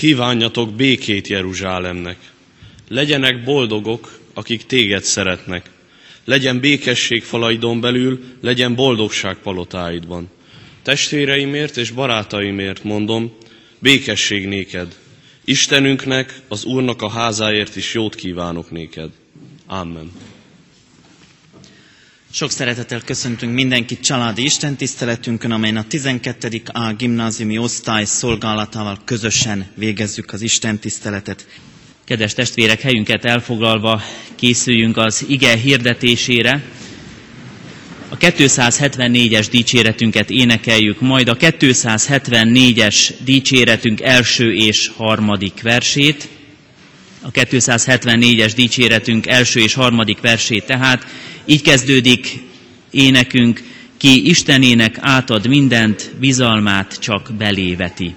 Kívánjatok békét Jeruzsálemnek. Legyenek boldogok, akik téged szeretnek. Legyen békesség falaidon belül, legyen boldogság palotáidban. Testvéreimért és barátaimért mondom, békesség néked. Istenünknek, az Úrnak a házáért is jót kívánok néked. Amen. Sok szeretettel köszöntünk mindenkit családi istentiszteletünkön, amelyen a 12. A gimnáziumi osztály szolgálatával közösen végezzük az istentiszteletet. Kedves testvérek, helyünket elfoglalva készüljünk az ige hirdetésére. A 274-es dicséretünket énekeljük, majd a 274-es dicséretünk első és harmadik versét. A 274-es dicséretünk első és harmadik versét tehát így kezdődik énekünk, ki Istenének átad mindent, bizalmát csak beléveti.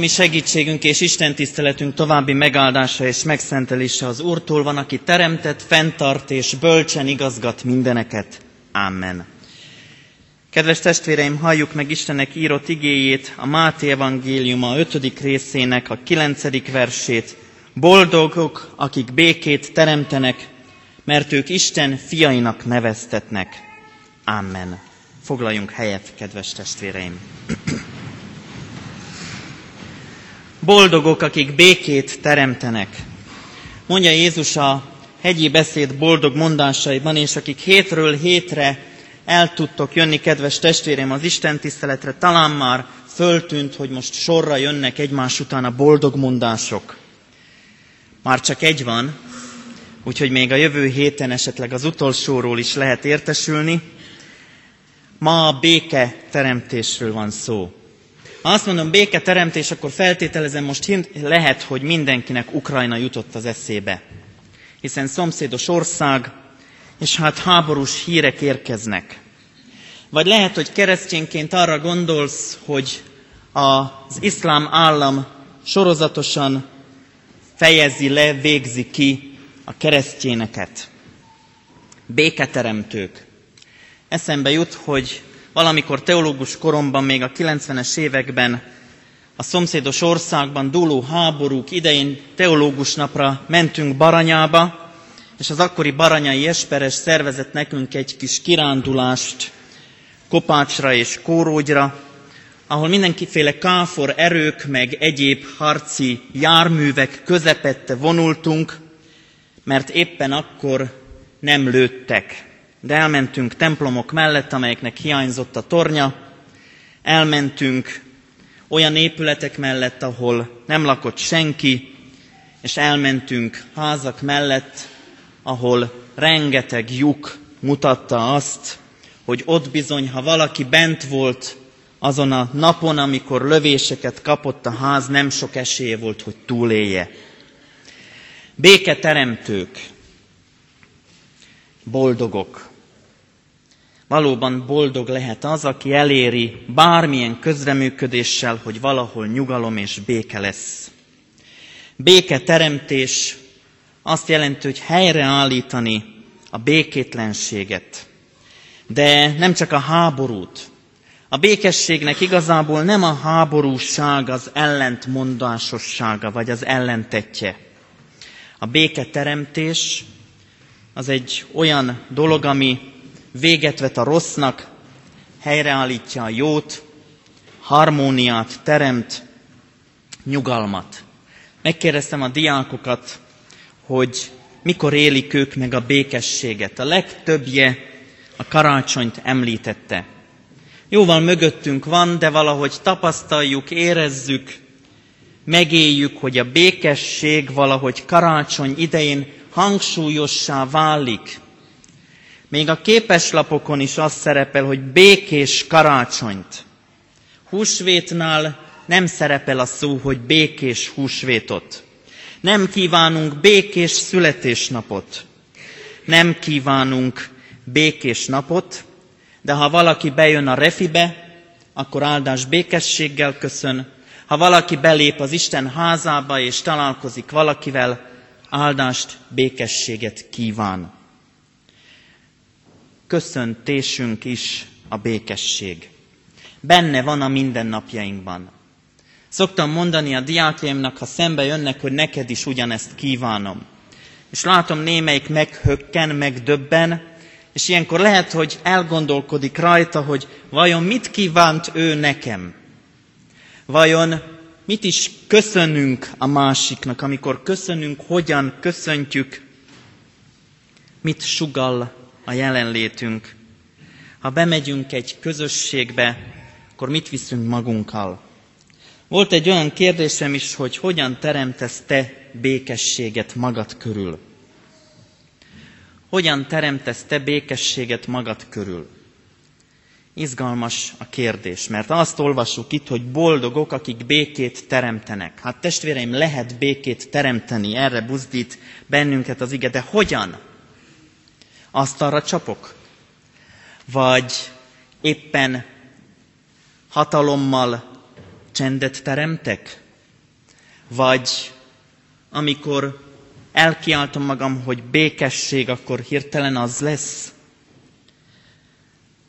Ami segítségünk és Isten tiszteletünk további megáldása és megszentelése az Úrtól van, aki teremtett, fenntart és bölcsen igazgat mindeneket. Amen. Kedves testvéreim, halljuk meg Istennek írott igéjét, a Máté evangéliuma 5. részének a 9. versét. Boldogok, akik békét teremtenek, mert ők Isten fiainak neveztetnek. Amen. Foglaljunk helyet, kedves testvéreim! Boldogok, akik békét teremtenek. Mondja Jézus a hegyi beszéd boldog mondásaiban, és akik hétről hétre el tudtok jönni, kedves testvérem, az Isten tiszteletre, talán már föltűnt, hogy most sorra jönnek egymás után a boldog mondások. Már csak egy van, úgyhogy még a jövő héten esetleg az utolsóról is lehet értesülni. Ma a béke teremtésről van szó. Ha azt mondom béke teremtés, akkor feltételezem most lehet, hogy mindenkinek Ukrajna jutott az eszébe. Hiszen szomszédos ország, és hát háborús hírek érkeznek. Vagy lehet, hogy keresztényként arra gondolsz, hogy az iszlám állam sorozatosan fejezi le, végzi ki a keresztényeket. Béketeremtők. Eszembe jut, hogy valamikor teológus koromban, még a 90-es években a szomszédos országban dúló háborúk idején teológus napra mentünk Baranyába, és az akkori baranyai esperes szervezett nekünk egy kis kirándulást Kopácsra és Kórógyra, ahol mindenkiféle káfor erők, meg egyéb harci járművek közepette vonultunk, mert éppen akkor nem lőttek. De elmentünk templomok mellett, amelyeknek hiányzott a tornya, elmentünk olyan épületek mellett, ahol nem lakott senki, és elmentünk házak mellett, ahol rengeteg lyuk mutatta azt, hogy ott bizony, ha valaki bent volt azon a napon, amikor lövéseket kapott a ház, nem sok esélye volt, hogy túlélje. Béketeremtők, boldogok. Valóban boldog lehet az, aki eléri bármilyen közreműködéssel, hogy valahol nyugalom és béke lesz. Béketeremtés azt jelenti, hogy helyreállítani a békétlenséget. De nem csak a háborút. A békességnek igazából nem a háborúság az ellentmondásossága, vagy az ellentetje. A béketeremtés az egy olyan dolog, ami véget vet a rossznak, helyreállítja a jót, harmóniát teremt, nyugalmat. Megkérdeztem a diákokat, hogy mikor élik ők meg a békességet. A legtöbbje a karácsonyt említette. Jóval mögöttünk van, de valahogy tapasztaljuk, érezzük, megéljük, hogy a békesség valahogy karácsony idején hangsúlyossá válik. Még a képeslapokon is az szerepel, hogy békés karácsonyt. Húsvétnál nem szerepel a szó, hogy békés húsvétot. Nem kívánunk békés születésnapot. Nem kívánunk békés napot, de ha valaki bejön a refibe, akkor áldás békességgel köszön. Ha valaki belép az Isten házába és találkozik valakivel, áldást, békességet kíván. Köszöntésünk is a békesség. Benne van a mindennapjainkban. Szoktam mondani a diákjaimnak, ha szembe jönnek, hogy neked is ugyanezt kívánom. És látom, némelyik meghökken, megdöbben, és ilyenkor lehet, hogy elgondolkodik rajta, hogy vajon mit kívánt ő nekem? Vajon mit is köszönünk a másiknak, amikor köszönünk, hogyan köszöntjük, mit sugal a jelenlétünk. Ha bemegyünk egy közösségbe, akkor mit viszünk magunkkal? Volt egy olyan kérdésem is, hogy hogyan teremtesz te békességet magad körül? Hogyan teremtesz te békességet magad körül? Izgalmas a kérdés, mert azt olvassuk itt, hogy boldogok, akik békét teremtenek. Hát testvéreim, lehet békét teremteni, erre buzdít bennünket az ige, de hogyan? Azt arra csapok? Vagy éppen hatalommal csendet teremtek? Vagy amikor elkiáltom magam, hogy békesség, akkor hirtelen az lesz?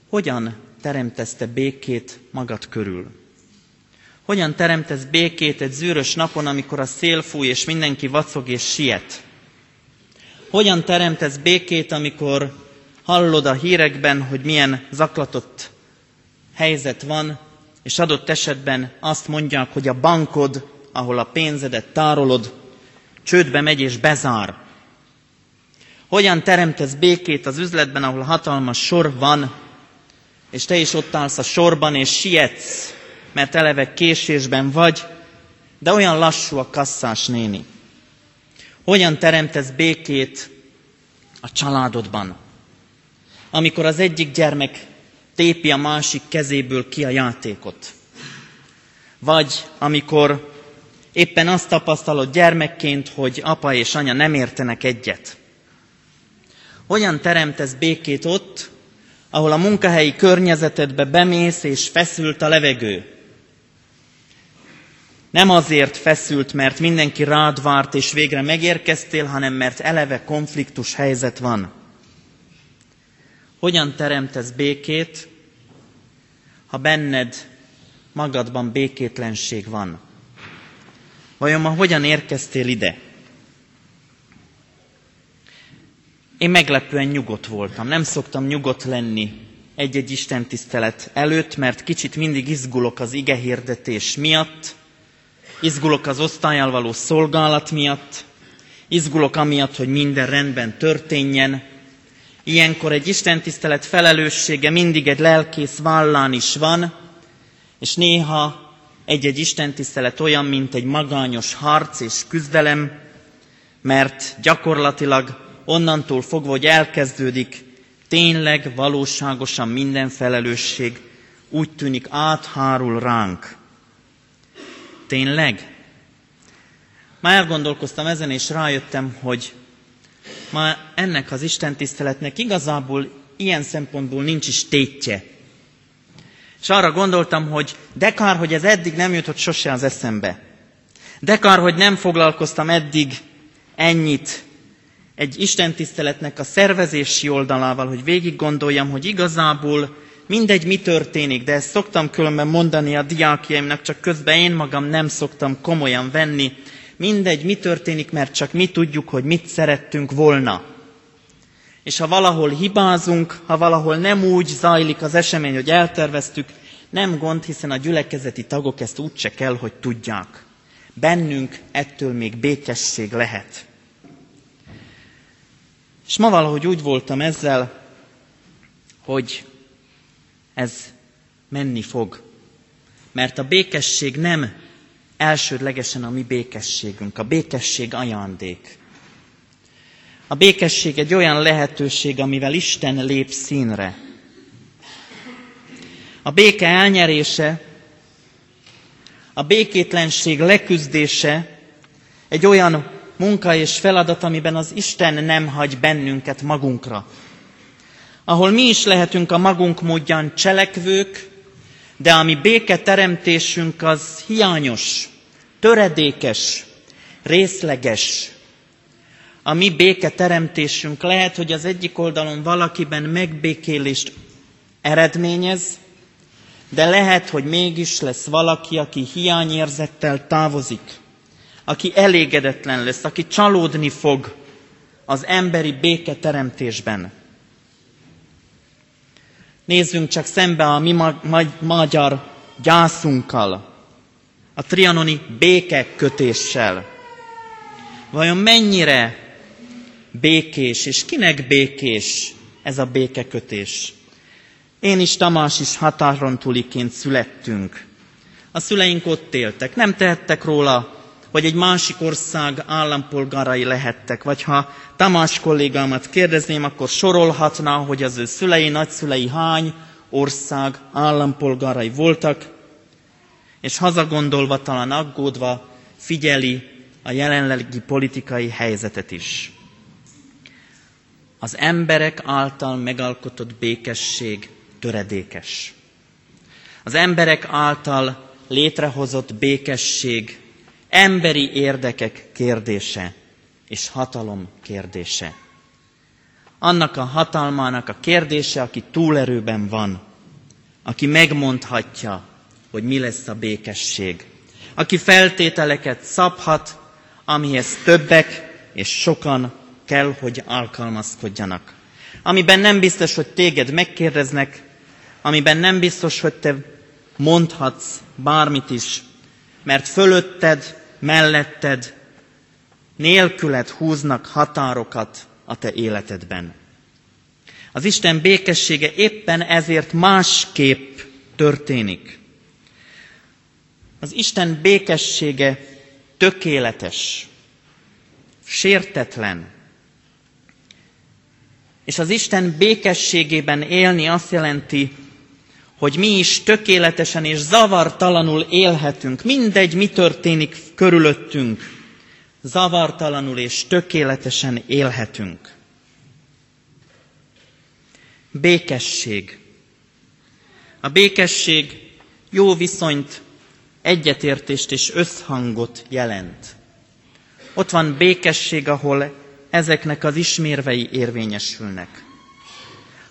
Hogyan teremtesz te békét magad körül? Hogyan teremtesz békét egy zűrös napon, amikor a szél fúj, és mindenki vacog és siet? Hogyan teremtesz békét, amikor hallod a hírekben, hogy milyen zaklatott helyzet van, és adott esetben azt mondják, hogy a bankod ahol a pénzedet tárolod, csődbe megy és bezár. Hogyan teremtesz békét az üzletben, ahol hatalmas sor van, és te is ott állsz a sorban, és sietsz, mert eleve késésben vagy, de olyan lassú a kasszás néni. Hogyan teremtesz békét a családodban, amikor az egyik gyermek tépi a másik kezéből ki a játékot. Vagy amikor éppen azt tapasztalod gyermekként, hogy apa és anya nem értenek egyet. Hogyan teremtesz békét ott, ahol a munkahelyi környezetedbe bemész és feszült a levegő? Nem azért feszült, mert mindenki rád várt és végre megérkeztél, hanem mert eleve konfliktus helyzet van. Hogyan teremtesz békét, ha benned magadban békétlenség van? Vajon ma hogyan érkeztél ide? Én meglepően nyugodt voltam. Nem szoktam nyugodt lenni egy-egy Isten tisztelet előtt, mert kicsit mindig izgulok az ige hirdetés miatt, izgulok az osztályal való szolgálat miatt, izgulok amiatt, hogy minden rendben történjen. Ilyenkor egy istentisztelet felelőssége mindig egy lelkész vállán is van, és néha egy-egy istentisztelet olyan, mint egy magányos harc és küzdelem, mert gyakorlatilag onnantól fogva, hogy elkezdődik, tényleg, valóságosan minden felelősség úgy tűnik áthárul ránk. Tényleg? Már elgondolkoztam ezen, és rájöttem, hogy ma ennek az Isten tiszteletnek igazából ilyen szempontból nincs is tétje. És arra gondoltam, hogy de kár, hogy ez eddig nem jutott sose az eszembe. De kár, hogy nem foglalkoztam eddig ennyit egy istentiszteletnek a szervezési oldalával, hogy végig gondoljam, hogy igazából mindegy, mi történik, de ezt szoktam különben mondani a diákjaimnak, csak közben én magam nem szoktam komolyan venni. Mindegy, mi történik, mert csak mi tudjuk, hogy mit szerettünk volna. És ha valahol hibázunk, ha valahol nem úgy zajlik az esemény, hogy elterveztük, nem gond, hiszen a gyülekezeti tagok ezt úgyse kell, hogy tudják. Bennünk ettől még békesség lehet. És ma valahogy úgy voltam ezzel, hogy ez menni fog. Mert a békesség nem elsődlegesen a mi békességünk, a békesség ajándék. A békesség egy olyan lehetőség, amivel Isten lép színre. A béke elnyerése, a békétlenség leküzdése egy olyan munka és feladat, amiben az Isten nem hagy bennünket magunkra. Ahol mi is lehetünk a magunk módján cselekvők, de ami béke teremtésünk az hiányos, töredékes, részleges. A mi béke teremtésünk lehet, hogy az egyik oldalon valakiben megbékélést eredményez, de lehet, hogy mégis lesz valaki, aki hiányérzettel távozik aki elégedetlen lesz, aki csalódni fog az emberi béke teremtésben. Nézzünk csak szembe a mi ma- ma- magyar gyászunkkal, a trianoni békekötéssel. Vajon mennyire békés, és kinek békés ez a békekötés? Én is, Tamás is határon túliként születtünk. A szüleink ott éltek, nem tehettek róla vagy egy másik ország állampolgárai lehettek. Vagy ha Tamás kollégámat kérdezném, akkor sorolhatná, hogy az ő szülei, nagyszülei hány ország állampolgárai voltak, és hazagondolva, talán aggódva figyeli a jelenlegi politikai helyzetet is. Az emberek által megalkotott békesség töredékes. Az emberek által létrehozott békesség emberi érdekek kérdése és hatalom kérdése. Annak a hatalmának a kérdése, aki túlerőben van, aki megmondhatja, hogy mi lesz a békesség, aki feltételeket szabhat, amihez többek és sokan kell, hogy alkalmazkodjanak. Amiben nem biztos, hogy téged megkérdeznek, amiben nem biztos, hogy te mondhatsz bármit is, mert fölötted melletted, nélküled húznak határokat a te életedben. Az Isten békessége éppen ezért másképp történik. Az Isten békessége tökéletes, sértetlen. És az Isten békességében élni azt jelenti, hogy mi is tökéletesen és zavartalanul élhetünk. Mindegy, mi történik körülöttünk. Zavartalanul és tökéletesen élhetünk. Békesség. A békesség jó viszonyt, egyetértést és összhangot jelent. Ott van békesség, ahol ezeknek az ismérvei érvényesülnek.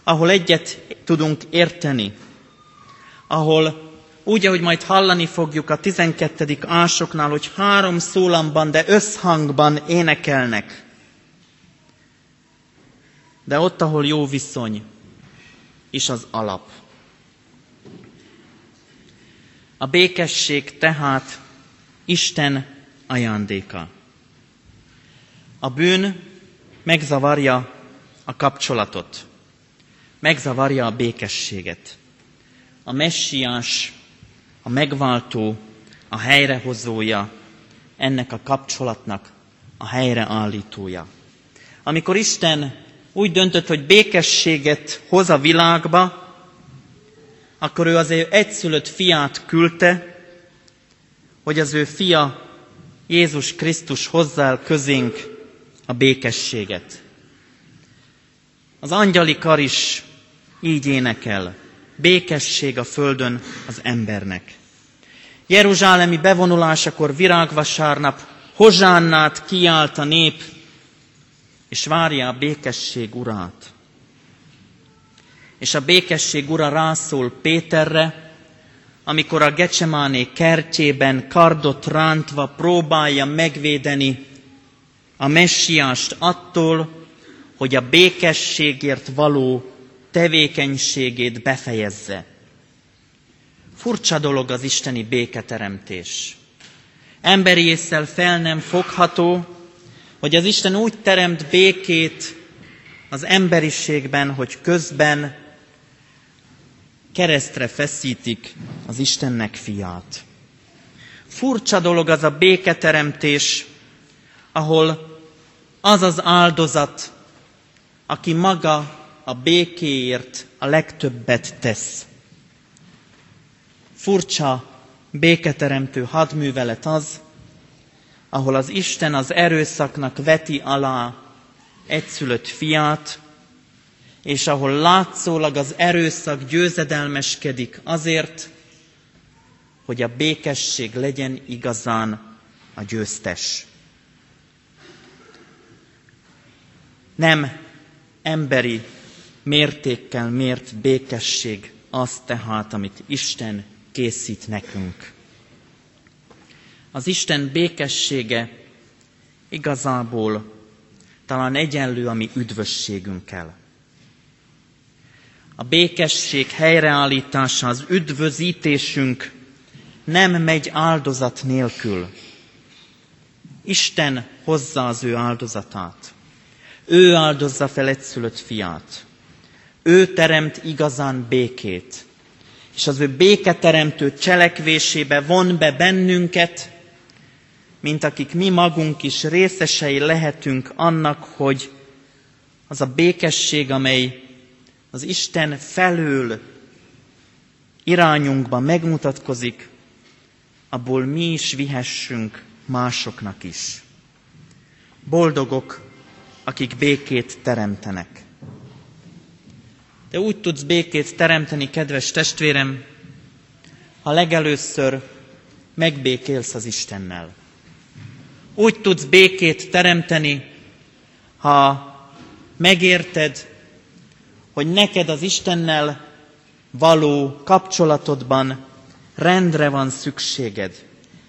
Ahol egyet tudunk érteni, ahol úgy, ahogy majd hallani fogjuk a 12. ásoknál, hogy három szólamban, de összhangban énekelnek. De ott, ahol jó viszony, is az alap. A békesség tehát Isten ajándéka. A bűn megzavarja a kapcsolatot, megzavarja a békességet. A messiás, a megváltó, a helyrehozója, ennek a kapcsolatnak a helyreállítója. Amikor Isten úgy döntött, hogy békességet hoz a világba, akkor ő az ő egyszülött fiát küldte, hogy az ő fia Jézus Krisztus hozzá közénk a békességet. Az angyali kar is így énekel, békesség a földön az embernek. Jeruzsálemi bevonulásakor virágvasárnap Hozsánnát kiált a nép, és várja a békesség urát. És a békesség ura rászól Péterre, amikor a Gecsemáné kertjében kardot rántva próbálja megvédeni a messiást attól, hogy a békességért való tevékenységét befejezze. Furcsa dolog az isteni béketeremtés. Emberi észsel fel nem fogható, hogy az Isten úgy teremt békét az emberiségben, hogy közben keresztre feszítik az Istennek fiát. Furcsa dolog az a béketeremtés, ahol az az áldozat, aki maga a békéért a legtöbbet tesz. Furcsa béketeremtő hadművelet az, ahol az Isten az erőszaknak veti alá egyszülött fiát, és ahol látszólag az erőszak győzedelmeskedik azért, hogy a békesség legyen igazán a győztes. Nem emberi mértékkel mért békesség az tehát, amit Isten készít nekünk. Az Isten békessége igazából talán egyenlő a mi üdvösségünkkel. A békesség helyreállítása, az üdvözítésünk nem megy áldozat nélkül. Isten hozza az ő áldozatát. Ő áldozza fel egyszülött fiát. Ő teremt igazán békét. És az ő béketeremtő cselekvésébe von be bennünket, mint akik mi magunk is részesei lehetünk annak, hogy az a békesség, amely az Isten felől irányunkba megmutatkozik, abból mi is vihessünk másoknak is. Boldogok, akik békét teremtenek. De úgy tudsz békét teremteni, kedves testvérem, ha legelőször megbékélsz az Istennel. Úgy tudsz békét teremteni, ha megérted, hogy neked az Istennel való kapcsolatodban rendre van szükséged,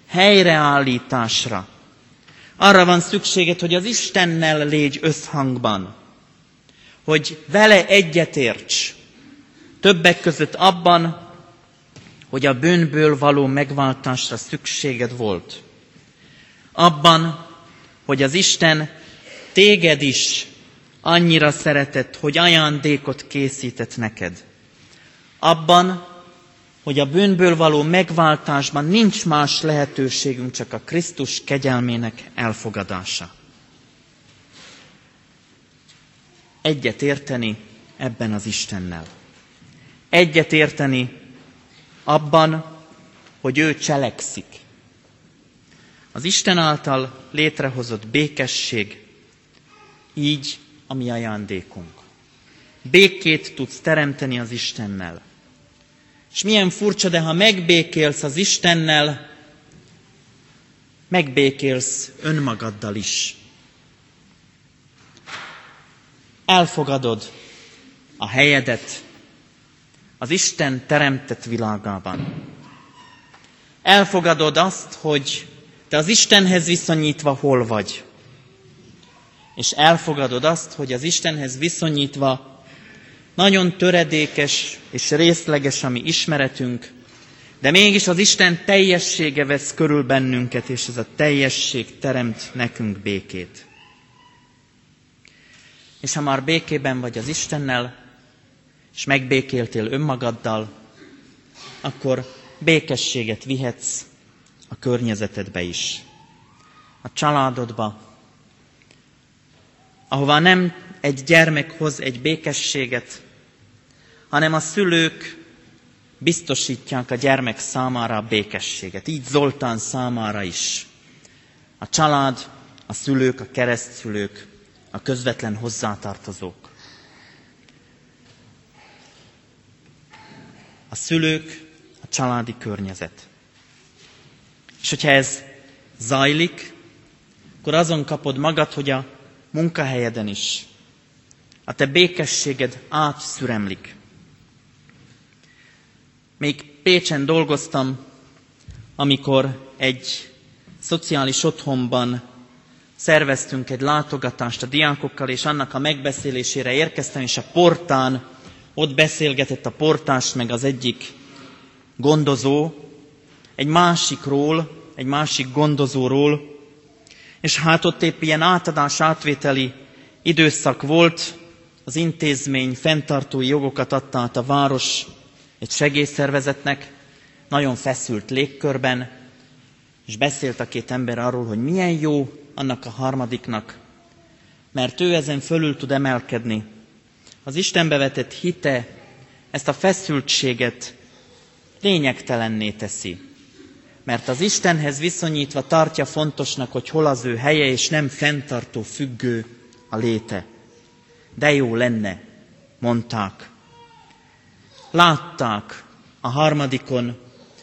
helyreállításra. Arra van szükséged, hogy az Istennel légy összhangban, hogy vele egyetérts, többek között abban, hogy a bűnből való megváltásra szükséged volt Abban, hogy az Isten téged is annyira szeretett, hogy ajándékot készített neked. Abban, hogy a bűnből való megváltásban nincs más lehetőségünk, csak a Krisztus kegyelmének elfogadása. Egyet érteni ebben az Istennel. Egyet érteni abban, hogy ő cselekszik. Az Isten által létrehozott békesség így a mi ajándékunk. Békét tudsz teremteni az Istennel. És milyen furcsa, de ha megbékélsz az Istennel, megbékélsz önmagaddal is. Elfogadod a helyedet az Isten teremtett világában. Elfogadod azt, hogy te az Istenhez viszonyítva hol vagy. És elfogadod azt, hogy az Istenhez viszonyítva nagyon töredékes és részleges a mi ismeretünk, de mégis az Isten teljessége vesz körül bennünket, és ez a teljesség teremt nekünk békét. És ha már békében vagy az Istennel, és megbékéltél önmagaddal, akkor békességet vihetsz a környezetedbe is. A családodba, ahová nem egy gyermek hoz egy békességet, hanem a szülők biztosítják a gyermek számára a békességet. Így Zoltán számára is. A család, a szülők, a keresztszülők, a közvetlen hozzátartozók. A szülők, a családi környezet. És hogyha ez zajlik, akkor azon kapod magad, hogy a munkahelyeden is a te békességed átszüremlik. Még Pécsen dolgoztam, amikor egy szociális otthonban szerveztünk egy látogatást a diákokkal, és annak a megbeszélésére érkeztem, és a portán ott beszélgetett a portás meg az egyik gondozó, egy másikról, egy másik gondozóról, és hát ott épp ilyen átadás átvételi időszak volt, az intézmény fenntartói jogokat adta át a város egy segélyszervezetnek, nagyon feszült légkörben, és beszélt a két ember arról, hogy milyen jó annak a harmadiknak, mert ő ezen fölül tud emelkedni. Az Istenbe vetett hite ezt a feszültséget lényegtelenné teszi. Mert az Istenhez viszonyítva tartja fontosnak, hogy hol az ő helye, és nem fenntartó, függő a léte de jó lenne, mondták. Látták a harmadikon,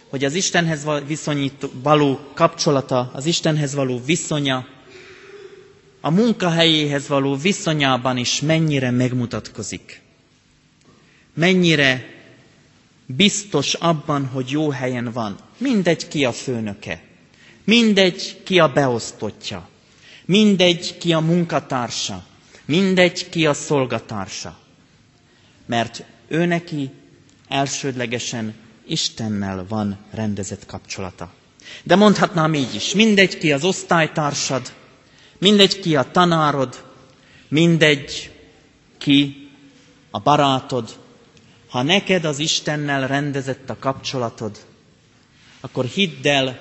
hogy az Istenhez viszonyít, való kapcsolata, az Istenhez való viszonya, a munkahelyéhez való viszonyában is mennyire megmutatkozik. Mennyire biztos abban, hogy jó helyen van. Mindegy ki a főnöke, mindegy ki a beosztottja, mindegy ki a munkatársa, Mindegy, ki a szolgatársa. Mert ő neki elsődlegesen Istennel van rendezett kapcsolata. De mondhatnám így is, mindegy ki az osztálytársad, mindegy ki a tanárod, mindegy ki a barátod, ha neked az Istennel rendezett a kapcsolatod, akkor hidd el,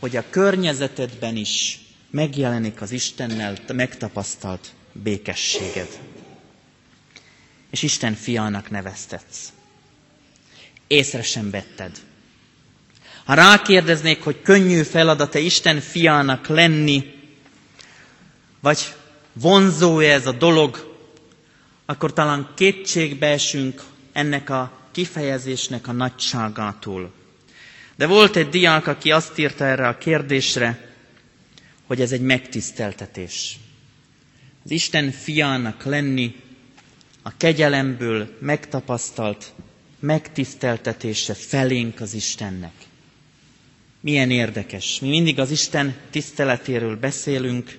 hogy a környezetedben is megjelenik az Istennel megtapasztalt békességed. És Isten fiának neveztetsz. Észre sem vetted. Ha rákérdeznék, hogy könnyű feladat-e Isten fiának lenni, vagy vonzó-e ez a dolog, akkor talán kétségbe esünk ennek a kifejezésnek a nagyságától. De volt egy diák, aki azt írta erre a kérdésre, hogy ez egy megtiszteltetés az Isten fiának lenni, a kegyelemből megtapasztalt megtiszteltetése felénk az Istennek. Milyen érdekes. Mi mindig az Isten tiszteletéről beszélünk,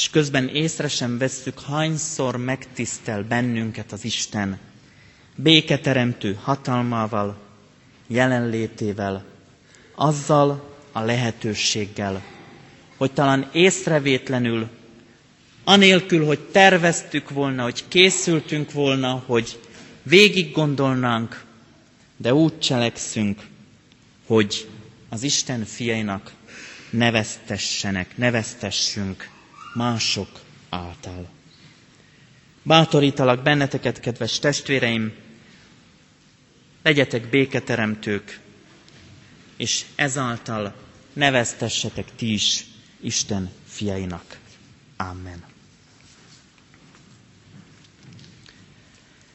és közben észre sem vesszük, hányszor megtisztel bennünket az Isten. Béketeremtő hatalmával, jelenlétével, azzal a lehetőséggel, hogy talán észrevétlenül, anélkül, hogy terveztük volna, hogy készültünk volna, hogy végig gondolnánk, de úgy cselekszünk, hogy az Isten fiainak neveztessenek, neveztessünk mások által. Bátorítalak benneteket, kedves testvéreim, legyetek béketeremtők, és ezáltal neveztessetek ti is Isten fiainak. Amen.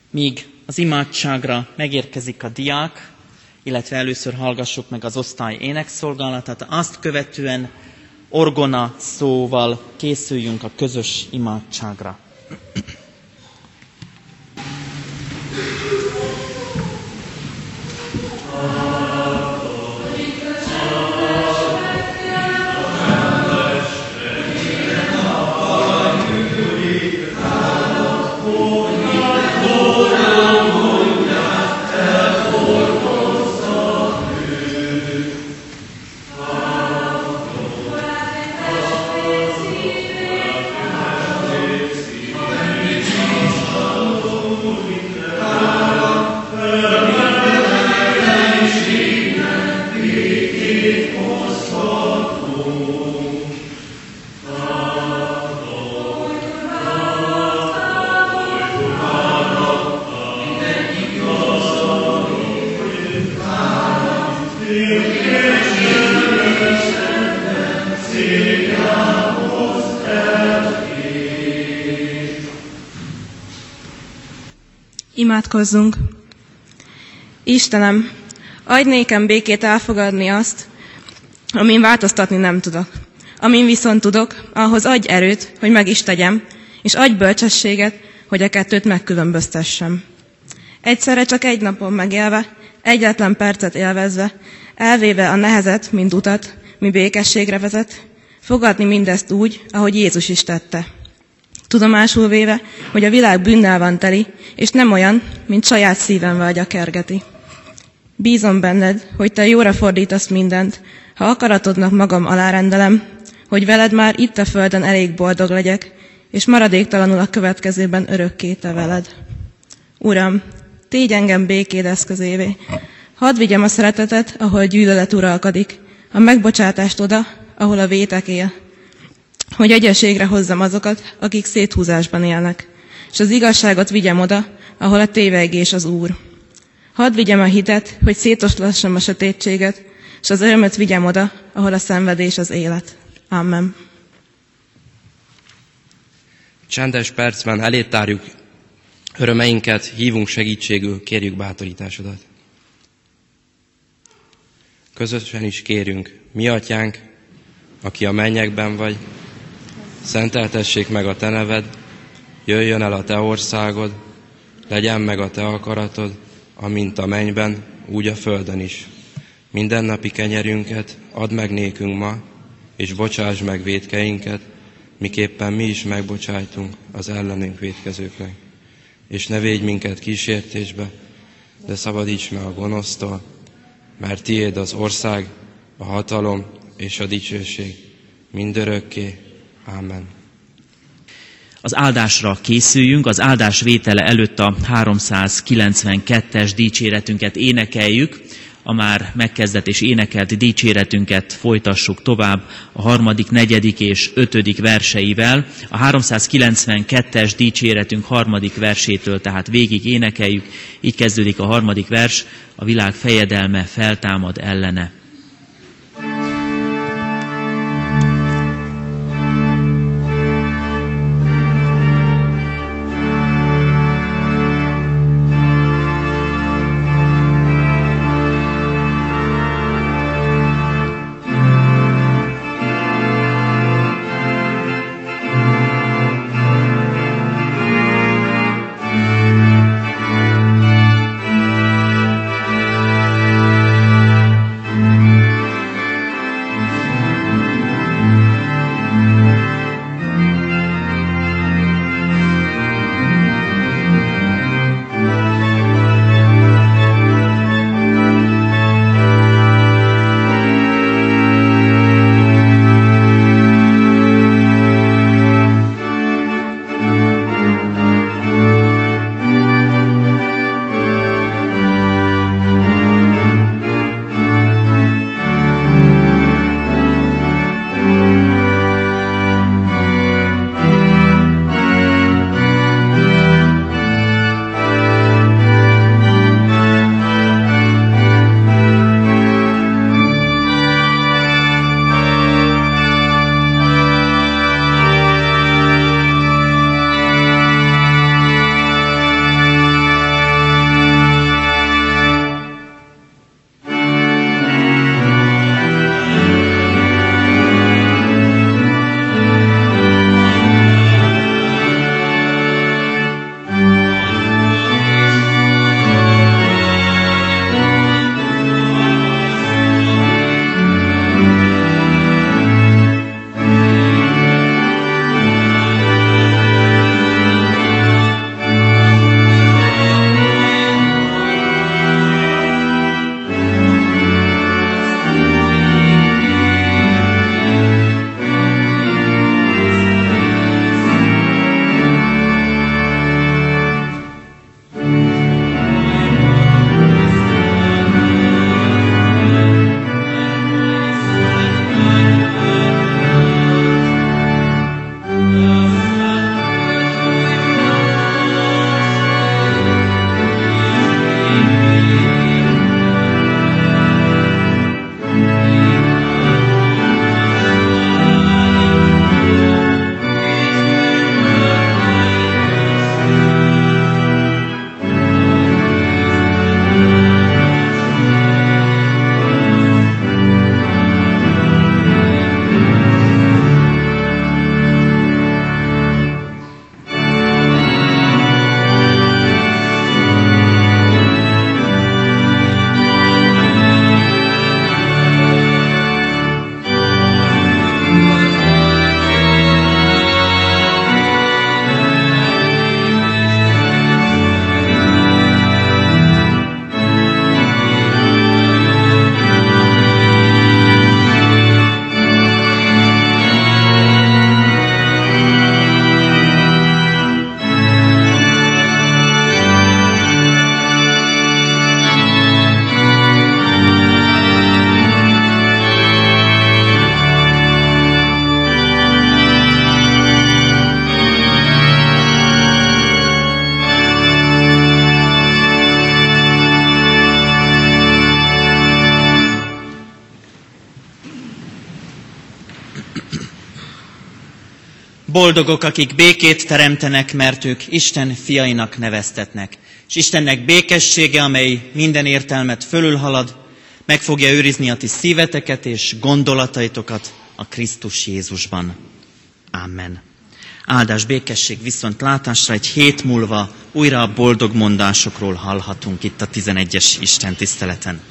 Míg az imádságra megérkezik a diák, illetve először hallgassuk meg az osztály énekszolgálatát, azt követően orgona szóval készüljünk a közös imádságra. Imádkozzunk! Istenem, adj nékem békét elfogadni azt, amin változtatni nem tudok. Amin viszont tudok, ahhoz adj erőt, hogy meg is tegyem, és adj bölcsességet, hogy a kettőt megkülönböztessem. Egyszerre csak egy napon megélve, egyetlen percet élvezve, elvéve a nehezet, mint utat, mi békességre vezet, fogadni mindezt úgy, ahogy Jézus is tette. Tudomásul véve, hogy a világ bűnnel van teli, és nem olyan, mint saját szívem vágya kergeti. Bízom benned, hogy te jóra fordítasz mindent, ha akaratodnak magam alárendelem, hogy veled már itt a földön elég boldog legyek, és maradéktalanul a következőben örökké te veled. Uram, tégy engem békéd eszközévé. Hadd vigyem a szeretetet, ahol gyűlölet uralkodik, a megbocsátást oda, ahol a vétek él, hogy egyeségre hozzam azokat, akik széthúzásban élnek, és az igazságot vigyem oda, ahol a tévegés az Úr. Hadd vigyem a hitet, hogy szétoslassam a sötétséget, és az örömöt vigyem oda, ahol a szenvedés az élet. Amen. Csendes percben elétárjuk örömeinket, hívunk segítségül, kérjük bátorításodat. Közösen is kérünk, mi atyánk, aki a mennyekben vagy, szenteltessék meg a te neved, jöjjön el a te országod, legyen meg a te akaratod, amint a mennyben, úgy a földön is. Mindennapi kenyerünket add meg nékünk ma, és bocsáss meg védkeinket, miképpen mi is megbocsájtunk az ellenünk védkezőknek. És ne védj minket kísértésbe, de szabadíts meg a gonosztól, mert tiéd az ország, a hatalom és a dicsőség mindörökké. Amen. Az áldásra készüljünk, az áldás vétele előtt a 392-es dicséretünket énekeljük, a már megkezdett és énekelt dicséretünket folytassuk tovább a harmadik, negyedik és ötödik verseivel. A 392-es dicséretünk harmadik versétől tehát végig énekeljük, így kezdődik a harmadik vers, a világ fejedelme feltámad ellene. Boldogok, akik békét teremtenek, mert ők Isten fiainak neveztetnek. És Istennek békessége, amely minden értelmet fölülhalad, meg fogja őrizni a ti szíveteket és gondolataitokat a Krisztus Jézusban. Amen. Áldás, békesség, viszont látásra egy hét múlva újra a boldog mondásokról hallhatunk itt a 11-es Isten tiszteleten.